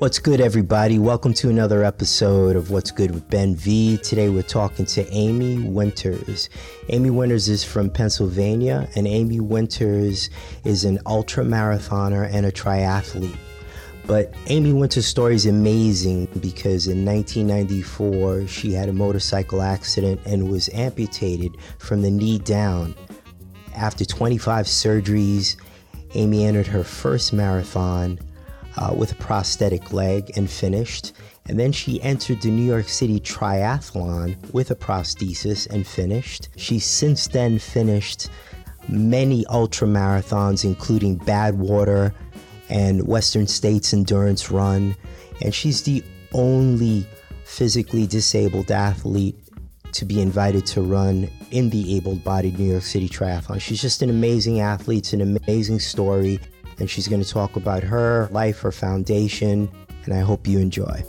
What's good, everybody? Welcome to another episode of What's Good with Ben V. Today we're talking to Amy Winters. Amy Winters is from Pennsylvania, and Amy Winters is an ultra marathoner and a triathlete. But Amy Winters' story is amazing because in 1994 she had a motorcycle accident and was amputated from the knee down. After 25 surgeries, Amy entered her first marathon uh, with a prosthetic leg and finished. And then she entered the New York City Triathlon with a prosthesis and finished. She's since then finished many ultra marathons, including Badwater and Western States Endurance Run. And she's the only physically disabled athlete to be invited to run in the able bodied New York City Triathlon. She's just an amazing athlete, it's an amazing story and she's going to talk about her life, her foundation, and I hope you enjoy.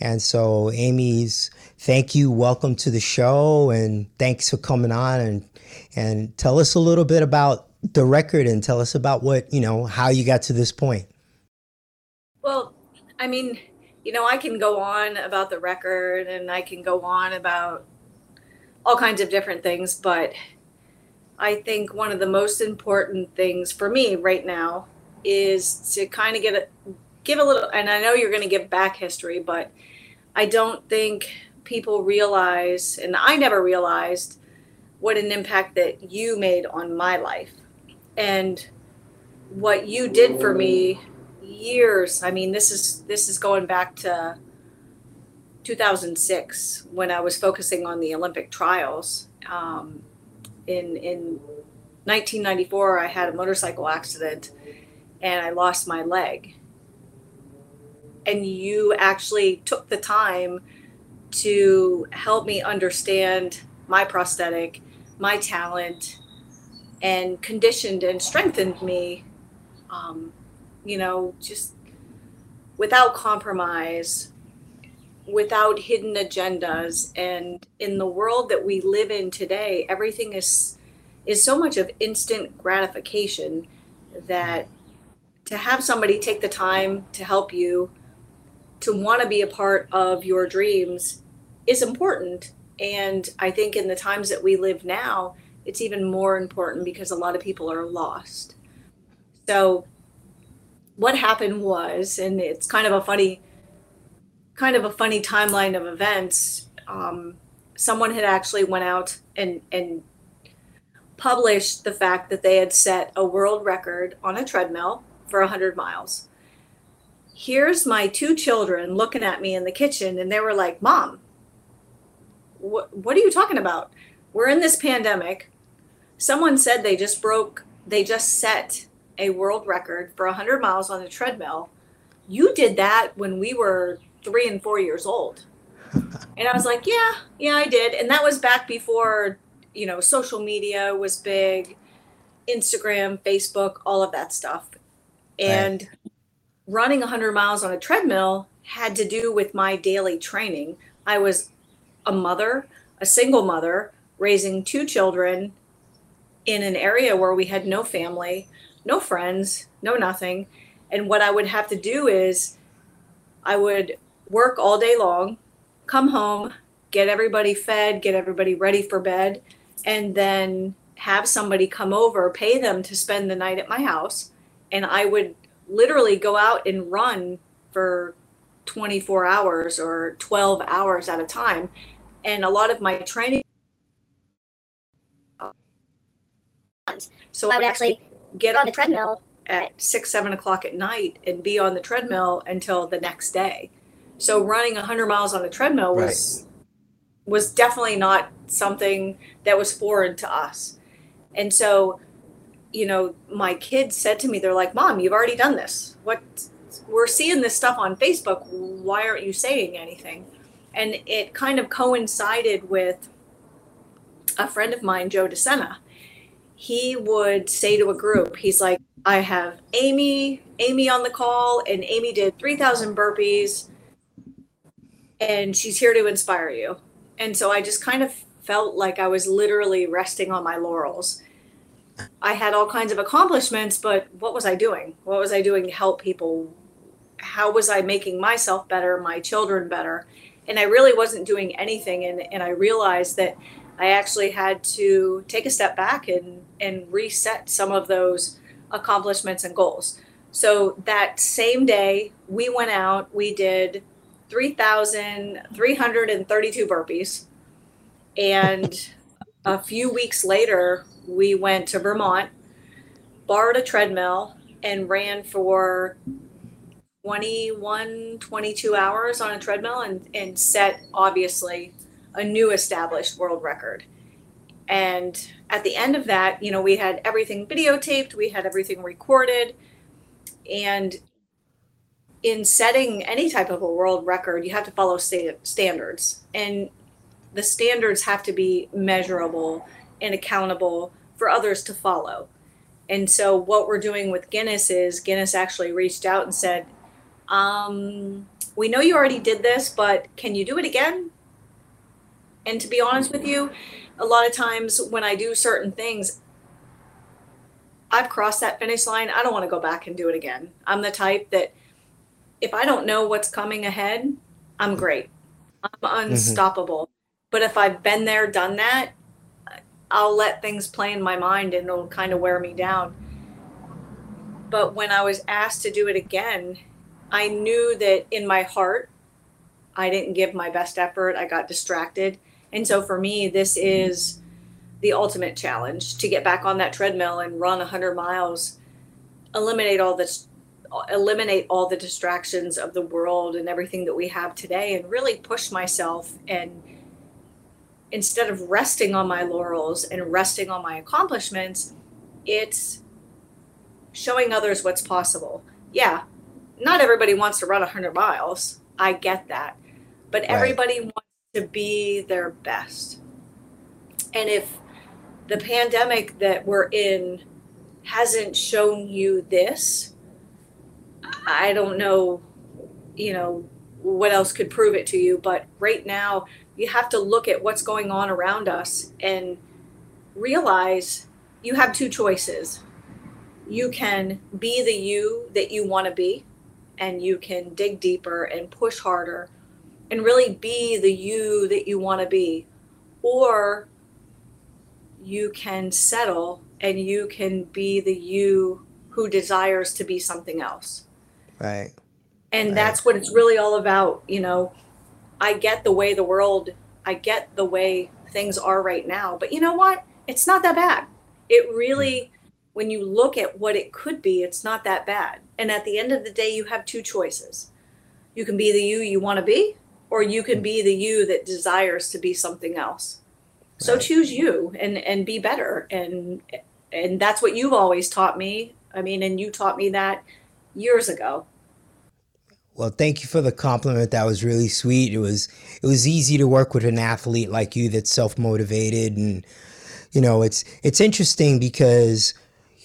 And so, Amy's, thank you. Welcome to the show, and thanks for coming on and and tell us a little bit about the record and tell us about what you know how you got to this point. Well, I mean, you know, I can go on about the record, and I can go on about all kinds of different things. But I think one of the most important things for me right now is to kind of get a give a little and I know you're going to give back history, but I don't think people realize and I never realized what an impact that you made on my life. And what you did for me years. I mean, this is this is going back to 2006 when I was focusing on the Olympic trials. Um, in in 1994, I had a motorcycle accident and I lost my leg. And you actually took the time to help me understand my prosthetic, my talent, and conditioned and strengthened me, um, you know, just without compromise without hidden agendas. And in the world that we live in today everything is is so much of instant gratification that to have somebody take the time to help you to want to be a part of your dreams is important. And i think in the times that we live now it's even more important because a lot of people are lost. So what happened was and it's kind of a funny kind of a funny timeline of events. Um, someone had actually went out and and published the fact that they had set a world record on a treadmill for 100 miles. Here's my two children looking at me in the kitchen, and they were like, Mom, what, what are you talking about? We're in this pandemic. Someone said they just broke, they just set a world record for 100 miles on a treadmill. You did that when we were three and four years old. and I was like, yeah, yeah, I did. And that was back before, you know, social media was big, Instagram, Facebook, all of that stuff. And right. running 100 miles on a treadmill had to do with my daily training. I was a mother, a single mother, raising two children in an area where we had no family, no friends, no nothing. And what I would have to do is I would work all day long, come home, get everybody fed, get everybody ready for bed, and then have somebody come over, pay them to spend the night at my house. And I would literally go out and run for 24 hours or 12 hours at a time. And a lot of my training. So I would actually get on the treadmill at six, seven o'clock at night and be on the treadmill until the next day. So running 100 miles on a treadmill was right. was definitely not something that was foreign to us. And so, you know, my kids said to me, they're like, "Mom, you've already done this. What? We're seeing this stuff on Facebook. Why aren't you saying anything?" And it kind of coincided with a friend of mine, Joe DeSena. He would say to a group, he's like, I have Amy, Amy on the call, and Amy did 3,000 burpees and she's here to inspire you. And so I just kind of felt like I was literally resting on my laurels. I had all kinds of accomplishments, but what was I doing? What was I doing to help people? How was I making myself better, my children better? And I really wasn't doing anything. And, and I realized that I actually had to take a step back and, and reset some of those accomplishments and goals. So that same day, we went out, we did 3,332 burpees. And a few weeks later, we went to Vermont, borrowed a treadmill, and ran for 21, 22 hours on a treadmill and, and set, obviously, a new established world record. And at the end of that, you know, we had everything videotaped, we had everything recorded. And in setting any type of a world record, you have to follow standards. And the standards have to be measurable and accountable for others to follow. And so, what we're doing with Guinness is Guinness actually reached out and said, um, We know you already did this, but can you do it again? And to be honest with you, a lot of times when I do certain things, I've crossed that finish line. I don't want to go back and do it again. I'm the type that if I don't know what's coming ahead, I'm great. I'm mm-hmm. unstoppable. Mm-hmm. But if I've been there, done that, I'll let things play in my mind and it'll kind of wear me down. But when I was asked to do it again, I knew that in my heart, I didn't give my best effort. I got distracted. And so for me, this is the ultimate challenge to get back on that treadmill and run 100 miles, eliminate all this eliminate all the distractions of the world and everything that we have today and really push myself and instead of resting on my laurels and resting on my accomplishments it's showing others what's possible. Yeah not everybody wants to run 100 miles. I get that. But right. everybody wants to be their best. And if the pandemic that we're in hasn't shown you this I don't know, you know, what else could prove it to you, but right now you have to look at what's going on around us and realize you have two choices. You can be the you that you want to be, and you can dig deeper and push harder and really be the you that you want to be. Or you can settle and you can be the you who desires to be something else. Right. And right. that's what it's really all about. You know, I get the way the world, I get the way things are right now, but you know what? It's not that bad. It really, hmm. when you look at what it could be, it's not that bad. And at the end of the day, you have two choices. You can be the you you want to be, or you can be the you that desires to be something else. So right. choose you and and be better and and that's what you've always taught me. I mean, and you taught me that years ago. Well, thank you for the compliment. That was really sweet. It was it was easy to work with an athlete like you that's self-motivated and you know, it's it's interesting because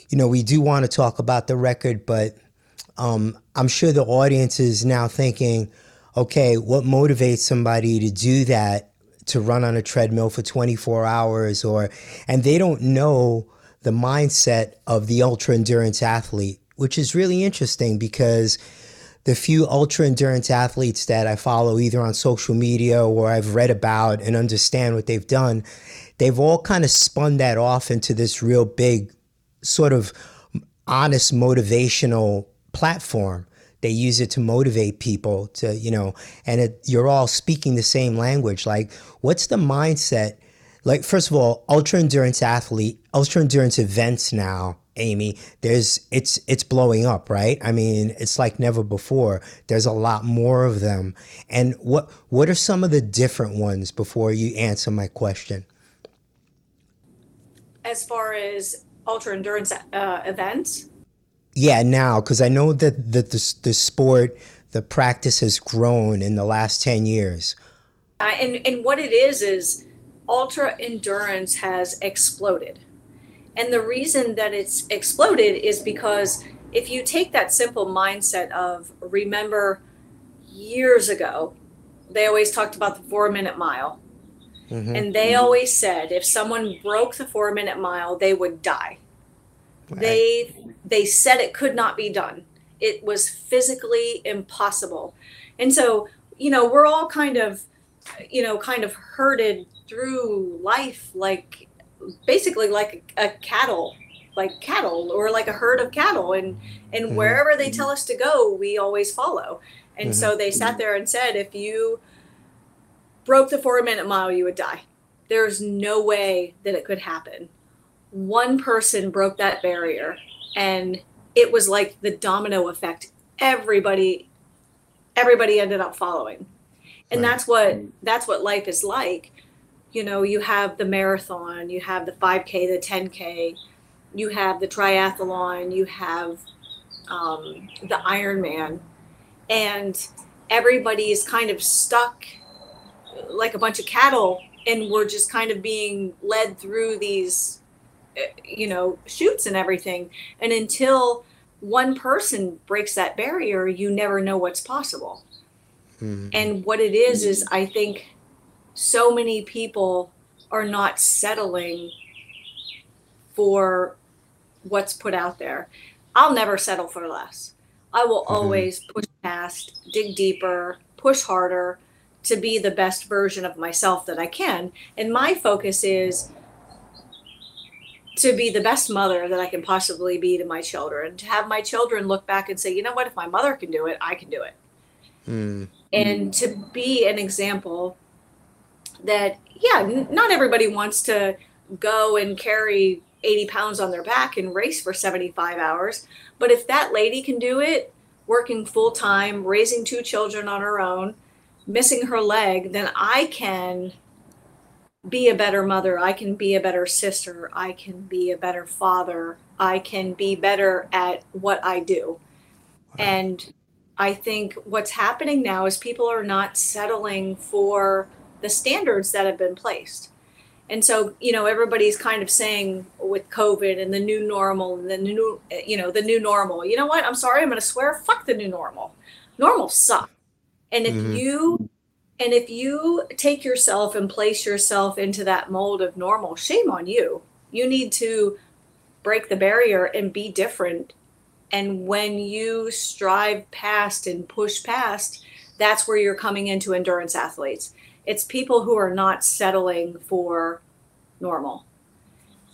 you know, we do want to talk about the record, but um, I'm sure the audience is now thinking, okay, what motivates somebody to do that, to run on a treadmill for 24 hours or and they don't know the mindset of the ultra endurance athlete which is really interesting because the few ultra endurance athletes that I follow either on social media or I've read about and understand what they've done, they've all kind of spun that off into this real big sort of honest motivational platform. They use it to motivate people to, you know, and it, you're all speaking the same language. Like, what's the mindset? Like, first of all, ultra endurance athlete, ultra endurance events now Amy, there's it's it's blowing up, right? I mean, it's like never before. There's a lot more of them. And what what are some of the different ones before you answer my question? As far as ultra endurance uh, events? Yeah, now because I know that that the, the sport, the practice has grown in the last 10 years. Uh, and and what it is is ultra endurance has exploded and the reason that it's exploded is because if you take that simple mindset of remember years ago, they always talked about the four minute mile. Mm-hmm. And they always said if someone broke the four minute mile, they would die. Right. They they said it could not be done. It was physically impossible. And so, you know, we're all kind of you know, kind of herded through life like basically like a, a cattle like cattle or like a herd of cattle. And and mm-hmm. wherever they tell us to go we always follow. And mm-hmm. so they sat there and said if you broke the four minute mile you would die. There's no way that it could happen. One person broke that barrier and it was like the domino effect. Everybody everybody ended up following. And right. that's what that's what life is like you know you have the marathon you have the 5k the 10k you have the triathlon you have um, the ironman. And everybody is kind of stuck like a bunch of cattle and we're just kind of being led through these eh, you know chutes and everything. And until one person breaks that barrier you never know what's possible. Mm-hmm. and what it is is i think so many people are not settling for what's put out there. I'll never settle for less. I will mm-hmm. always push past, dig deeper, push harder to be the best version of myself that I can. And my focus is to be the best mother that I can possibly be to my children, to have my children look back and say, you know what, if my mother can do it, I can do it. Mm. And to be an example that yeah not everybody wants to go and carry 80 pounds on their back and race for 75 hours but if that lady can do it working full time raising two children on her own missing her leg then i can be a better mother i can be a better sister i can be a better father i can be better at what i do wow. and i think what's happening now is people are not settling for the standards that have been placed. And so, you know, everybody's kind of saying with COVID and the new normal and the new, you know, the new normal, you know what? I'm sorry, I'm going to swear, fuck the new normal. Normal suck. And if mm-hmm. you, and if you take yourself and place yourself into that mold of normal, shame on you. You need to break the barrier and be different. And when you strive past and push past, that's where you're coming into endurance athletes it's people who are not settling for normal.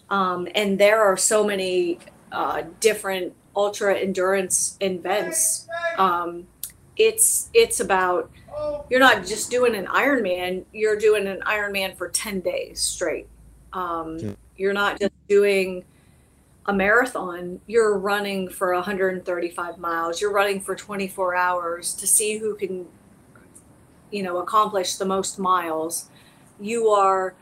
Um, and there are so many uh, different ultra endurance events. Um, it's it's about you're not just doing an Ironman, you're doing an Ironman for 10 days straight. Um, you're not just doing a marathon, you're running for 135 miles, you're running for 24 hours to see who can you know accomplish the most miles you are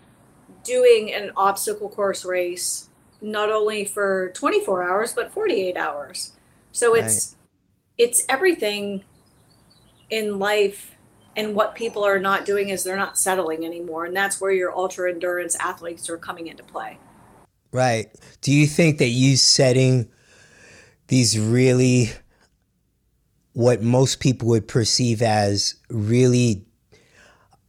doing an obstacle course race not only for 24 hours but 48 hours. So it's right. it's everything in life and what people are not doing is they're not settling anymore and that's where your ultra endurance athletes are coming into play. Right. Do you think that you setting these really what most people would perceive as really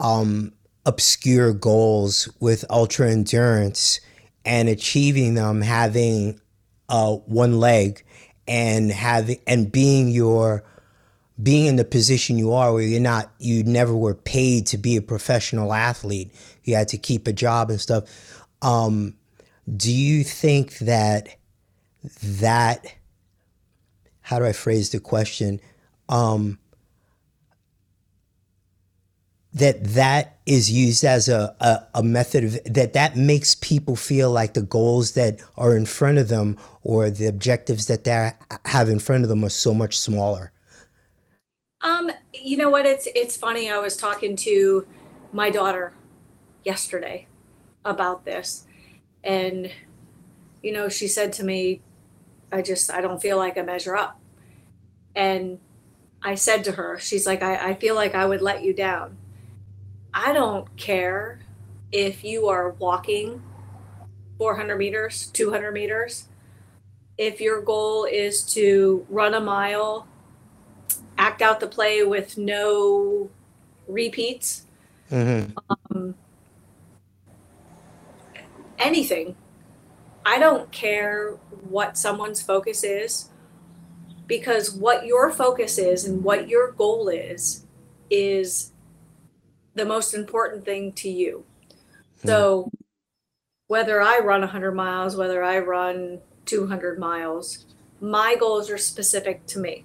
um, obscure goals with ultra endurance and achieving them having uh, one leg and having and being your being in the position you are where you're not you never were paid to be a professional athlete. You had to keep a job and stuff. Um, do you think that that how do i phrase the question um, that that is used as a, a, a, method of that that makes people feel like the goals that are in front of them or the objectives that they have in front of them are so much smaller. Um you know what? It's it's funny. I was talking to my daughter yesterday about this. And you know she said to me i just i don't feel like i measure up. And I said to her, she's like, I, I feel like I would let you down. I don't care if you are walking 400 meters, 200 meters. If your goal is to run a mile, act out the play with no repeats, mm-hmm. um, anything, I don't care what someone's focus is because what your focus is and what your goal is is the most important thing to you. Hmm. So whether I run 100 miles, whether I run 200 miles, my goals are specific to me.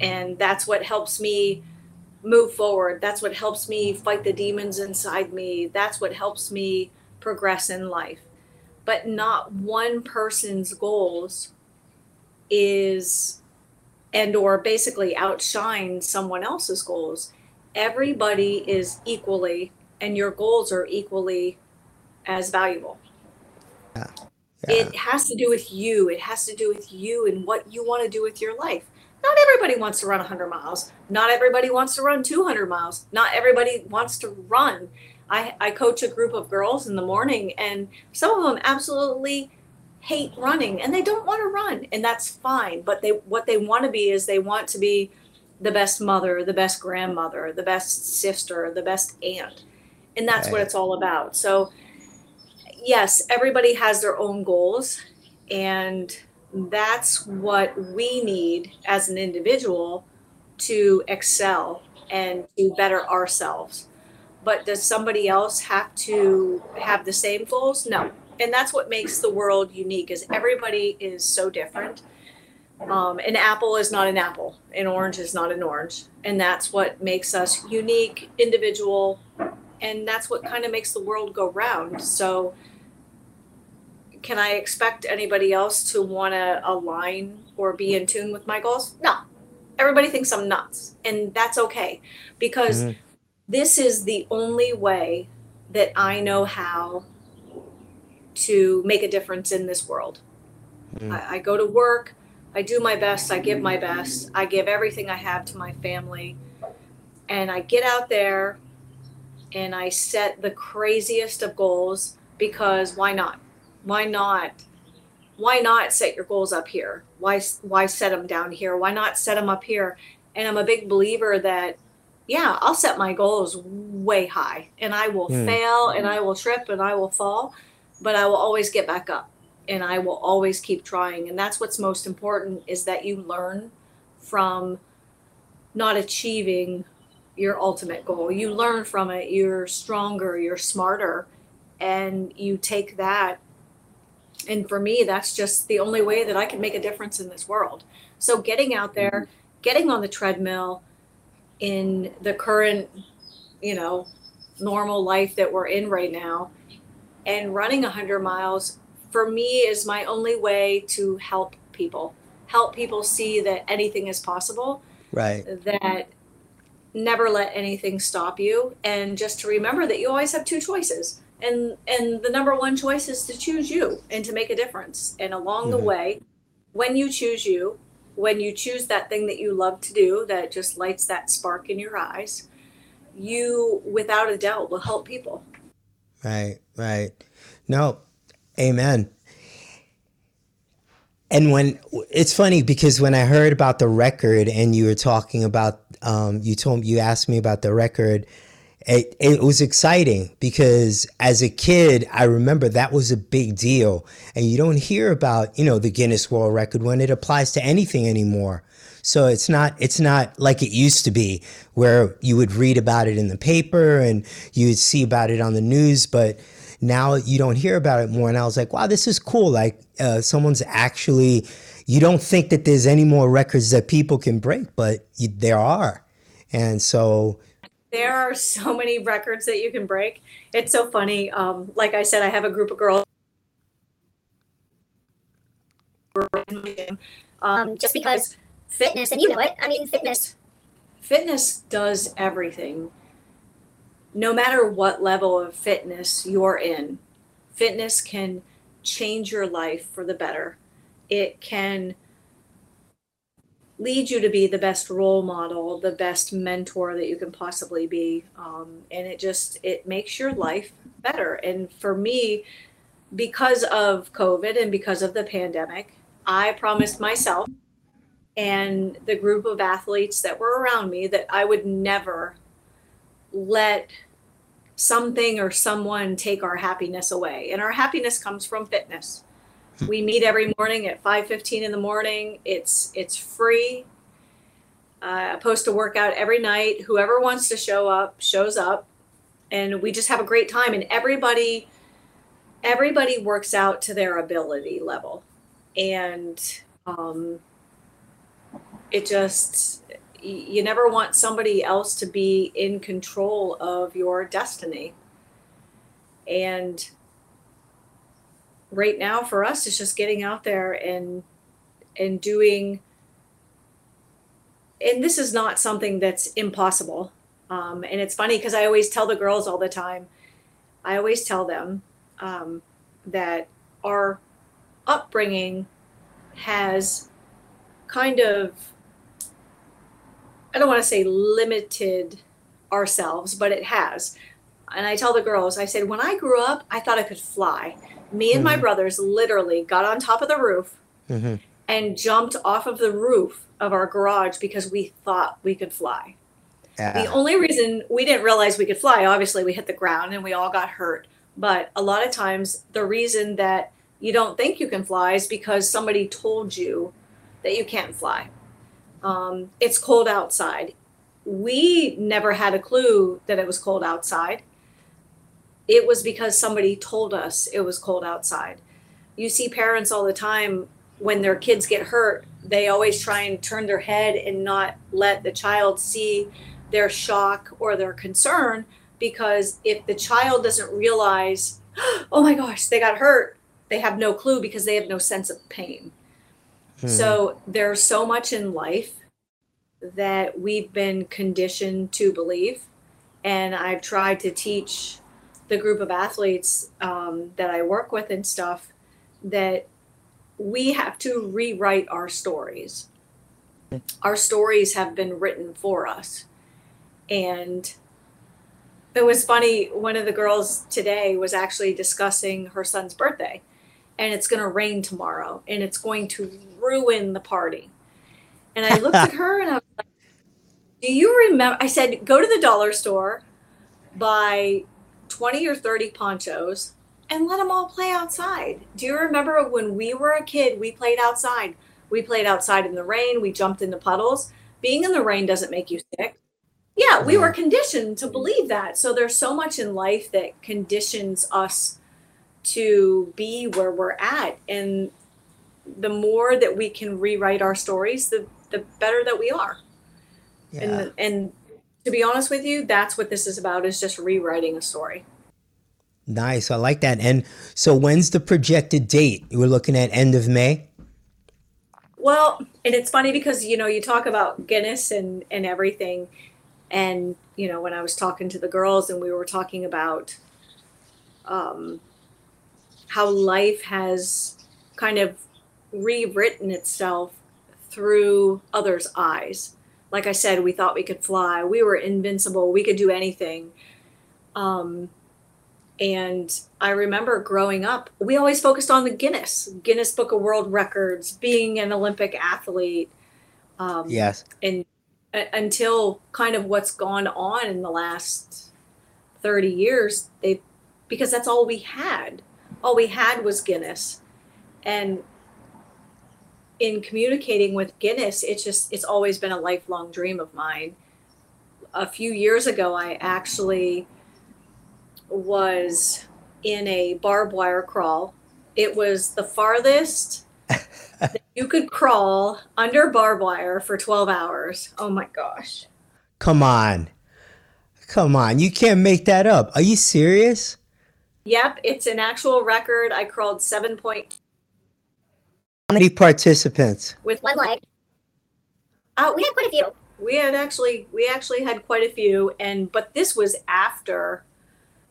And that's what helps me move forward. That's what helps me fight the demons inside me. That's what helps me progress in life. But not one person's goals is and or basically outshine someone else's goals. Everybody is equally and your goals are equally as valuable. Yeah. Yeah. It has to do with you. It has to do with you and what you want to do with your life. Not everybody wants to run 100 miles. Not everybody wants to run 200 miles. Not everybody wants to run. I, I coach a group of girls in the morning, and some of them absolutely hate running and they don't want to run and that's fine but they what they want to be is they want to be the best mother the best grandmother the best sister the best aunt and that's right. what it's all about so yes, everybody has their own goals, and that's what we need as an individual to excel and to better ourselves. But does somebody else have to have the same goals? No. And that's what makes the world unique is everybody is so different. Um, an apple is not an apple. An orange is not an orange. And that's what makes us unique, individual, and that's what kind of makes the world go round. So can I expect anybody else to want to align or be in tune with my goals? No. Everybody thinks I'm nuts, and that's okay because mm-hmm. this is the only way that I know how to make a difference in this world. Mm-hmm. I, I go to work, I do my best, I give my best, I give everything I have to my family, and I get out there and I set the craziest of goals because why not? why not why not set your goals up here why why set them down here why not set them up here and i'm a big believer that yeah i'll set my goals way high and i will mm. fail and i will trip and i will fall but i will always get back up and i will always keep trying and that's what's most important is that you learn from not achieving your ultimate goal. You learn from it you're stronger you're smarter and you take that and for me that's just the only way that i can make a difference in this world. So getting out there mm-hmm. getting on the treadmill in the current you know normal life that we're in right now and running 100 miles for me is my only way to help people. Help people see that anything is possible right. that never let anything stop you and just to remember that you always have two choices and and the number one choice is to choose you and to make a difference. And along mm-hmm. the way when you choose you when you choose that thing that you love to do that just lights that spark in your eyes you without a doubt will help people right right no amen and when it's funny because when I heard about the record and you were talking about, um, you told you asked me about the record, it, it was exciting because as a kid, I remember that was a big deal. And you don't hear about, you know, the Guinness World Record when it applies to anything anymore. So it's not it's not like it used to be where you would read about it in the paper and you would see about it on the news, but now you don't hear about it more. And I was like, wow, this is cool. Like uh, someone's actually you don't think that there's any more records that people can break, but you, there are. And so there are so many records that you can break. It's so funny. Um, like I said, I have a group of girls. Um, just because fitness, and you know it. I mean, fitness. Fitness does everything. No matter what level of fitness you're in, fitness can change your life for the better. It can lead you to be the best role model, the best mentor that you can possibly be. Um, and it just, it makes your life better. And for me, because of COVID and because of the pandemic, I promised myself and the group of athletes that were around me that I would never let something or someone take our happiness away. And our happiness comes from fitness. We meet every morning at 5:15 in the morning. It's it's free. Uh, I post a workout every night. Whoever wants to show up shows up, and we just have a great time. And everybody everybody works out to their ability level, and um, it just you never want somebody else to be in control of your destiny. And right now for us it's just getting out there and and doing and this is not something that's impossible um, and it's funny because i always tell the girls all the time i always tell them um, that our upbringing has kind of i don't want to say limited ourselves but it has and i tell the girls i said when i grew up i thought i could fly me and mm-hmm. my brothers literally got on top of the roof mm-hmm. and jumped off of the roof of our garage because we thought we could fly. Yeah. The only reason we didn't realize we could fly, obviously, we hit the ground and we all got hurt. But a lot of times, the reason that you don't think you can fly is because somebody told you that you can't fly. Um, it's cold outside. We never had a clue that it was cold outside it was because somebody told us it was cold outside. You see parents all the time when their kids get hurt, they always try and turn their head and not let the child see their shock or their concern because if the child doesn't realize, oh my gosh, they got hurt, they have no clue because they have no sense of pain. Hmm. So there's so much in life that we've been conditioned to believe. And I've tried to teach the group of athletes um, that I work with and stuff that we have to rewrite our stories. Our stories have been written for us. And it was funny, one of the girls today was actually discussing her son's birthday, and it's going to rain tomorrow, and it's going to ruin the party. And I looked at her and I was like, Do you remember? I said, Go to the dollar store, buy 20 or 30 ponchos and let them all play outside. Do you remember when we were a kid, we played outside? We played outside in the rain, we jumped into puddles. Being in the rain doesn't make you sick. Yeah, we were mm-hmm. conditioned to believe that. So there's so much in life that conditions us to be where we're at. And the more that we can rewrite our stories, the, the better that we are. Yeah. And, and to be honest with you, that's what this is about is just rewriting a story. Nice. I like that. And so when's the projected date? We're looking at end of May? Well, and it's funny because you know, you talk about Guinness and and everything and you know, when I was talking to the girls and we were talking about um how life has kind of rewritten itself through others' eyes like I said, we thought we could fly. We were invincible. We could do anything. Um, and I remember growing up, we always focused on the Guinness, Guinness Book of World Records, being an Olympic athlete. Um, yes. And uh, until kind of what's gone on in the last 30 years, they, because that's all we had. All we had was Guinness. And in communicating with Guinness, it's just it's always been a lifelong dream of mine. A few years ago, I actually was in a barbed wire crawl. It was the farthest that you could crawl under barbed wire for 12 hours. Oh my gosh. Come on. Come on. You can't make that up. Are you serious? Yep, it's an actual record. I crawled 7.2 many participants? With one leg. Uh, we had quite a few. We had actually we actually had quite a few, and but this was after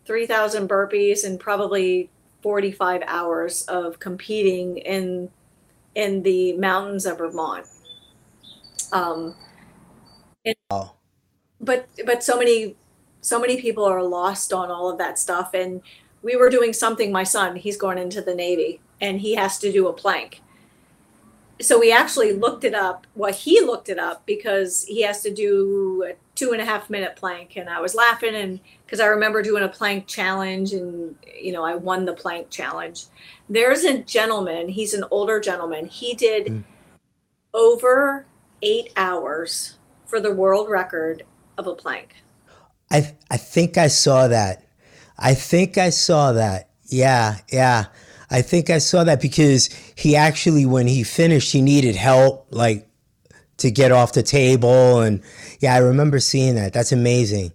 three thousand burpees and probably forty five hours of competing in in the mountains of Vermont. Um, and, oh. but but so many so many people are lost on all of that stuff, and we were doing something. My son, he's going into the Navy, and he has to do a plank so we actually looked it up. Well, he looked it up because he has to do a two and a half minute plank, and I was laughing and because I remember doing a plank challenge, and you know I won the plank challenge. There's a gentleman. He's an older gentleman. He did mm. over eight hours for the world record of a plank. I I think I saw that. I think I saw that. Yeah, yeah. I think I saw that because he actually, when he finished, he needed help, like to get off the table, and yeah, I remember seeing that. That's amazing.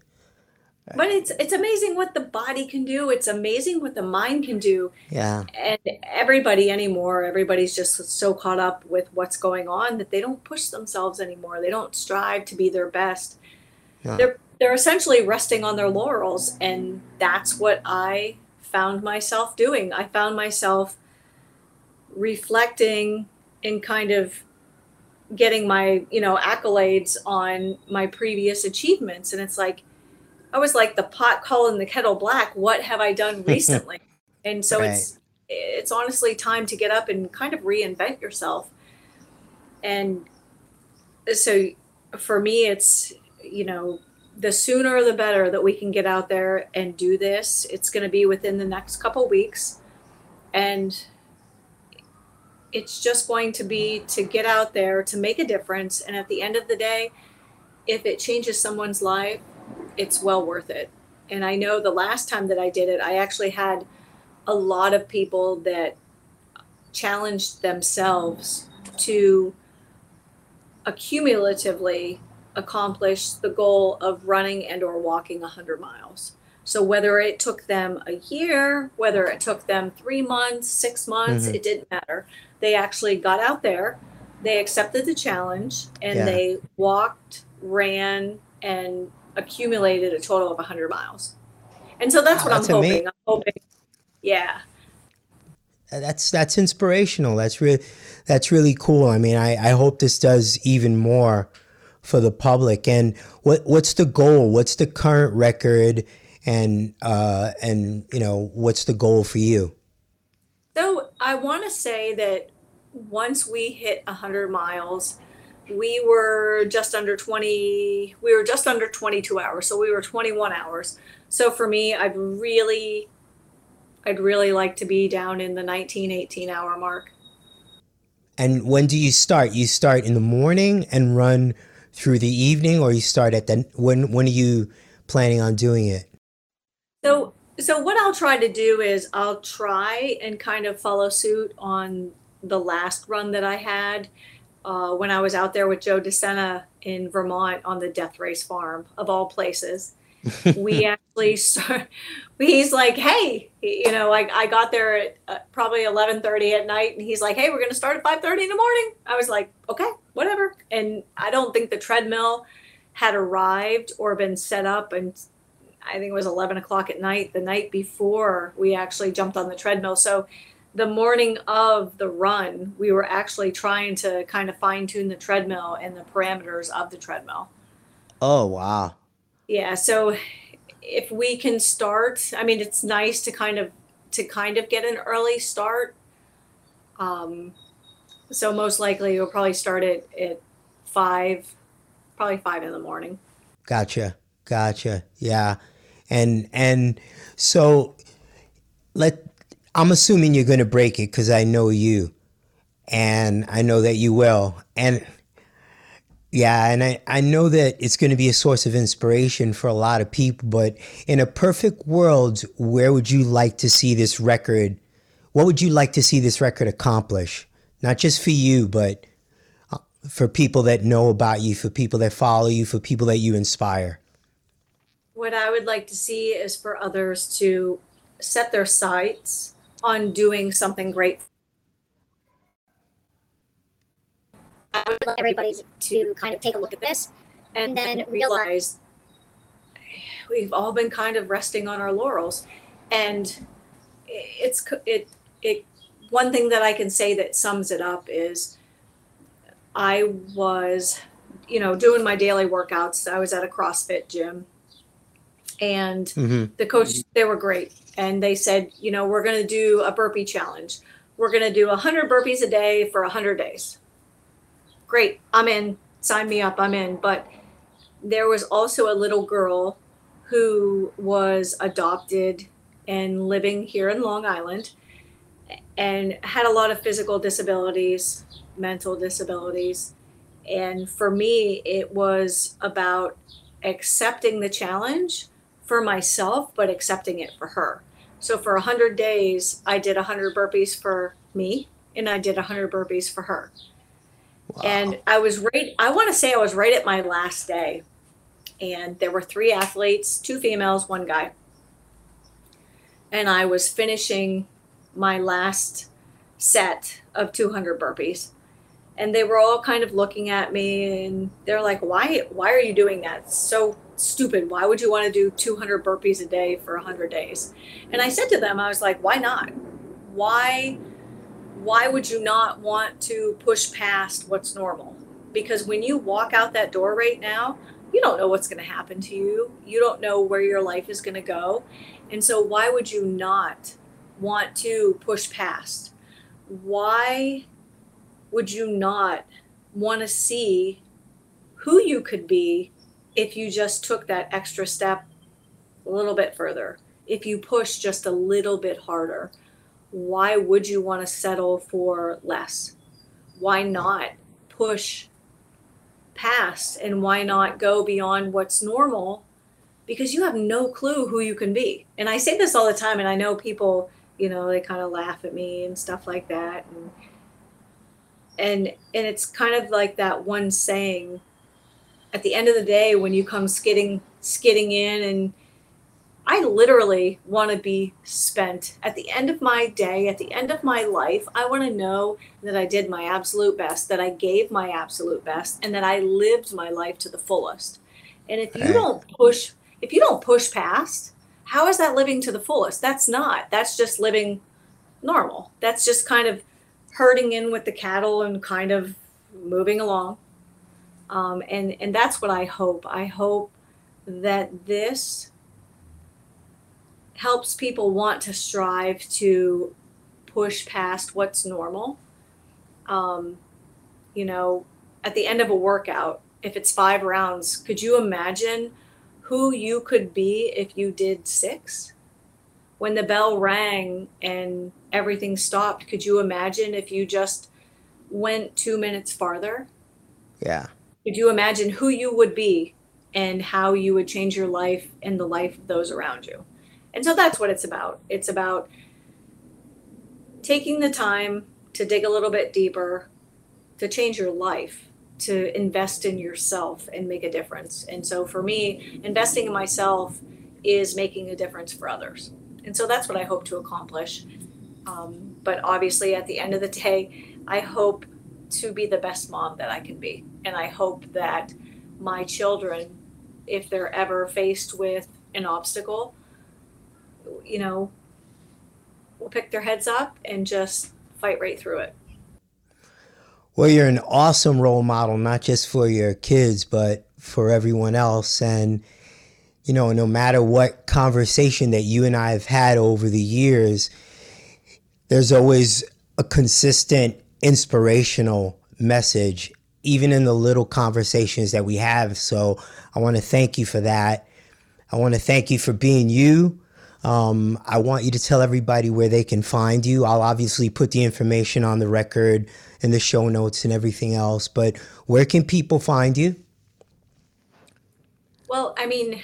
But it's it's amazing what the body can do. It's amazing what the mind can do. Yeah. And everybody anymore, everybody's just so caught up with what's going on that they don't push themselves anymore. They don't strive to be their best. Yeah. They're they're essentially resting on their laurels and that's what I found myself doing. I found myself reflecting and kind of getting my, you know, accolades on my previous achievements. And it's like, I was like the pot calling the kettle black. What have I done recently? and so right. it's, it's honestly time to get up and kind of reinvent yourself. And so for me, it's, you know, the sooner the better that we can get out there and do this. It's going to be within the next couple weeks. And it's just going to be to get out there to make a difference. And at the end of the day, if it changes someone's life, it's well worth it. And I know the last time that I did it, I actually had a lot of people that challenged themselves to accumulatively accomplish the goal of running and or walking 100 miles. So whether it took them a year whether it took them three months six months mm-hmm. it didn't matter. They actually got out there they accepted the challenge and yeah. they walked ran and accumulated a total of 100 miles. And so that's wow, what that's i'm hoping. I'm hoping yeah. That's that's inspirational. That's really that's really cool. I mean i i hope this does even more for the public. And what what's the goal? What's the current record? And uh, and you know what's the goal for you? So I want to say that once we hit 100 miles, we were just under 20. We were just under 22 hours, so we were 21 hours. So for me, I'd really, I'd really like to be down in the 19, 18 hour mark. And when do you start? You start in the morning and run through the evening, or you start at the when? When are you planning on doing it? So, so what I'll try to do is I'll try and kind of follow suit on the last run that I had uh, when I was out there with Joe DeSena in Vermont on the Death Race Farm of all places. We actually start. He's like, "Hey, you know, like I got there at uh, probably eleven thirty at night, and he's like, "Hey, we're going to start at five thirty in the morning." I was like, "Okay, whatever." And I don't think the treadmill had arrived or been set up, and I think it was eleven o'clock at night the night before we actually jumped on the treadmill. So the morning of the run, we were actually trying to kind of fine tune the treadmill and the parameters of the treadmill. Oh wow! Yeah, so if we can start, I mean, it's nice to kind of to kind of get an early start. Um, so most likely you'll probably start at, at five, probably five in the morning. Gotcha. Gotcha. Yeah. And, and so let, I'm assuming you're going to break it because I know you and I know that you will. And yeah, and I, I know that it's going to be a source of inspiration for a lot of people, but in a perfect world, where would you like to see this record? What would you like to see this record accomplish? Not just for you, but uh, for people that know about you, for people that follow you, for people that you inspire. What I would like to see is for others to set their sights on doing something great I would like everybody to kind of take a look at this and, and then realize we've all been kind of resting on our laurels. And it's it it one thing that i can say that sums it up is i was you know doing my daily workouts. I was at a crossfit gym. And mm-hmm. the coach they were great. And they said you know we're going to do a burpee challenge. We're going to do 100 burpees a day for 100 days great, I'm in, sign me up, I'm in. But there was also a little girl who was adopted and living here in Long Island and had a lot of physical disabilities, mental disabilities. And for me, it was about accepting the challenge for myself, but accepting it for her. So for 100 days, I did 100 burpees for me and I did 100 burpees for her. And I was right, I want to say I was right at my last day. And there were three athletes, two females, one guy. And I was finishing my last set of 200 burpees. And they were all kind of looking at me and they're like why why are you doing that? It's so stupid. Why would you want to do 200 burpees a day for 100 days? And i said to them i was like why not? Why why would you not want to push past what's normal because when you walk out that door right now you don't know what's going to happen to you you don't know where your life is going to go and so why would you not want to push past? Why would you not want to see who you could be if you just took that extra step a little bit further? If you push just a little bit harder, why would you want to settle for less? Why not push past and why not go beyond what's normal? Because you have no clue who you can be. And I say this all the time, and I know people you know they kind of laugh at me and stuff like that and and and it's kind of like that one saying at the end of the day when you come skidding skidding in and I literally want to be spent at the end of my day, at the end of my life. I want to know that I did my absolute best, that I gave my absolute best, and that I lived my life to the fullest. And if you don't push, if you don't push past, how is that living to the fullest? That's not. That's just living normal. That's just kind of herding in with the cattle and kind of moving along. Um, and and that's what I hope. I hope that this helps people want to strive to push past what's normal. Um, you know, at the end of a workout, if it's five rounds, could you imagine who you could be if you did six. When the bell rang and everything stopped, could you imagine if you just went two minutes farther? Yeah. Could you imagine who you would be and how you would change your life and the life of those around you? And so that's what it's about. It's about taking the time to dig a little bit deeper to change your life to invest in yourself and make a difference. And so for me, investing in myself is making a difference for others. And so that's what I hope to accomplish. Um, but obviously, at the end of the day, I hope to be the best mom that I can be. And I hope that my children, if they're ever faced with an obstacle, you know, will pick their heads up and just fight right through it. Well, you're an awesome role model, not just for your kids, but for everyone else. And, you know, no matter what conversation that you and I have had over the years, there's always a consistent inspirational message, even in the little conversations that we have. So I want to thank you for that. I want to thank you for being you. Um, I want you to tell everybody where they can find you. I'll obviously put the information on the record and the show notes and everything else. But where can people find you? Well, I mean,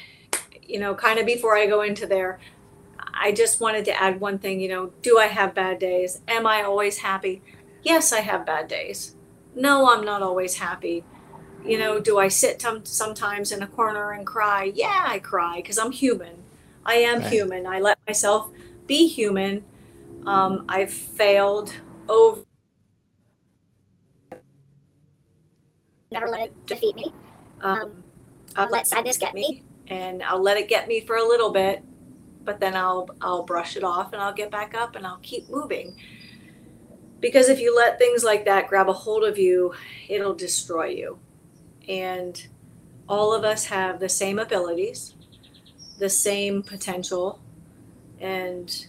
you know, kind of before I go into there, I just wanted to add one thing. You know, do I have bad days? Am I always happy? Yes, I have bad days. No, I'm not always happy. You know, do I sit t- sometimes in a corner and cry? Yeah, I cry because I'm human. I am right. human. I let myself be human. Um, I've failed over never let it defeat me. Um, I'll let sadness get me, and I'll let it get me for a little bit, but then I'll I'll brush it off and I'll get back up and I'll keep moving. Because if you let things like that grab a hold of you, it'll destroy you. And all of us have the same abilities, the same potential, and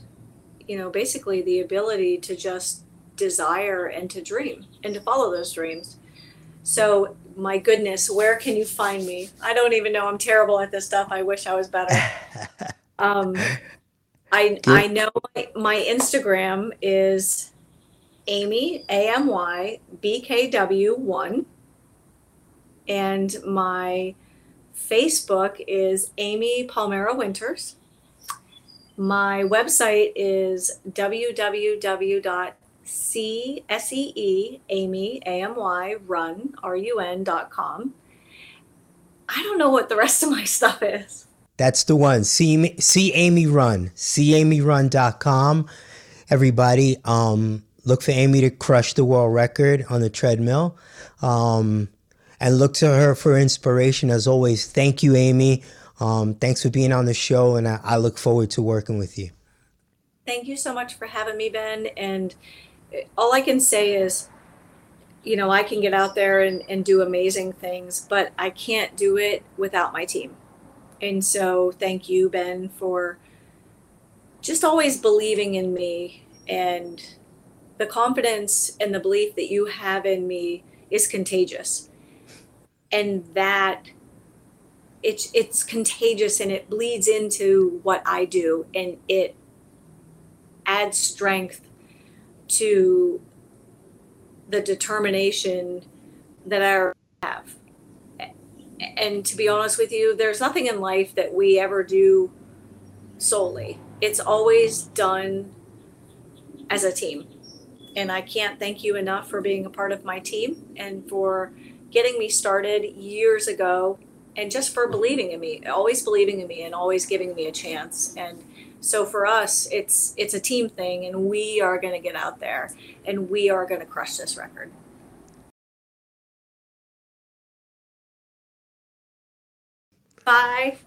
you know, basically the ability to just desire and to dream and to follow those dreams So, my goodness, where can you find me? I don't even know. I'm terrible at this stuff. I wish I was better. um, I I know my, my Instagram is Amy A M Y B K W one, and my Facebook is Amy Palmiero Winters. My website is www.see Amy A M Y run R U N dot com. I don't know what the rest of my stuff is. That's the one. See, see Amy Run. SeeAmyRun.com. Everybody, um, look for Amy to crush the world record on the treadmill. Um, and look to her for inspiration. As always, thank you, Amy. Um, thanks for being on the show, and I, I look forward to working with you. Thank you so much for having me, Ben. And all I can say is, you know, I can get out there and, and do amazing things, but I can't do it without my team. And so thank you, Ben, for just always believing in me and the confidence and the belief that you have in me is contagious. And that it's it's contagious and it bleeds into what I do and it adds strength to the determination that I have and to be honest with you, there's nothing in life that we ever do solely. It's always done as a team. And I can't thank you enough for being a part of my team and for getting me started years ago and just for believing in me, always believing in me and always giving me a chance. And so for us, it's it's a team thing and we are going to get out there and we are going to crush this record. Bye.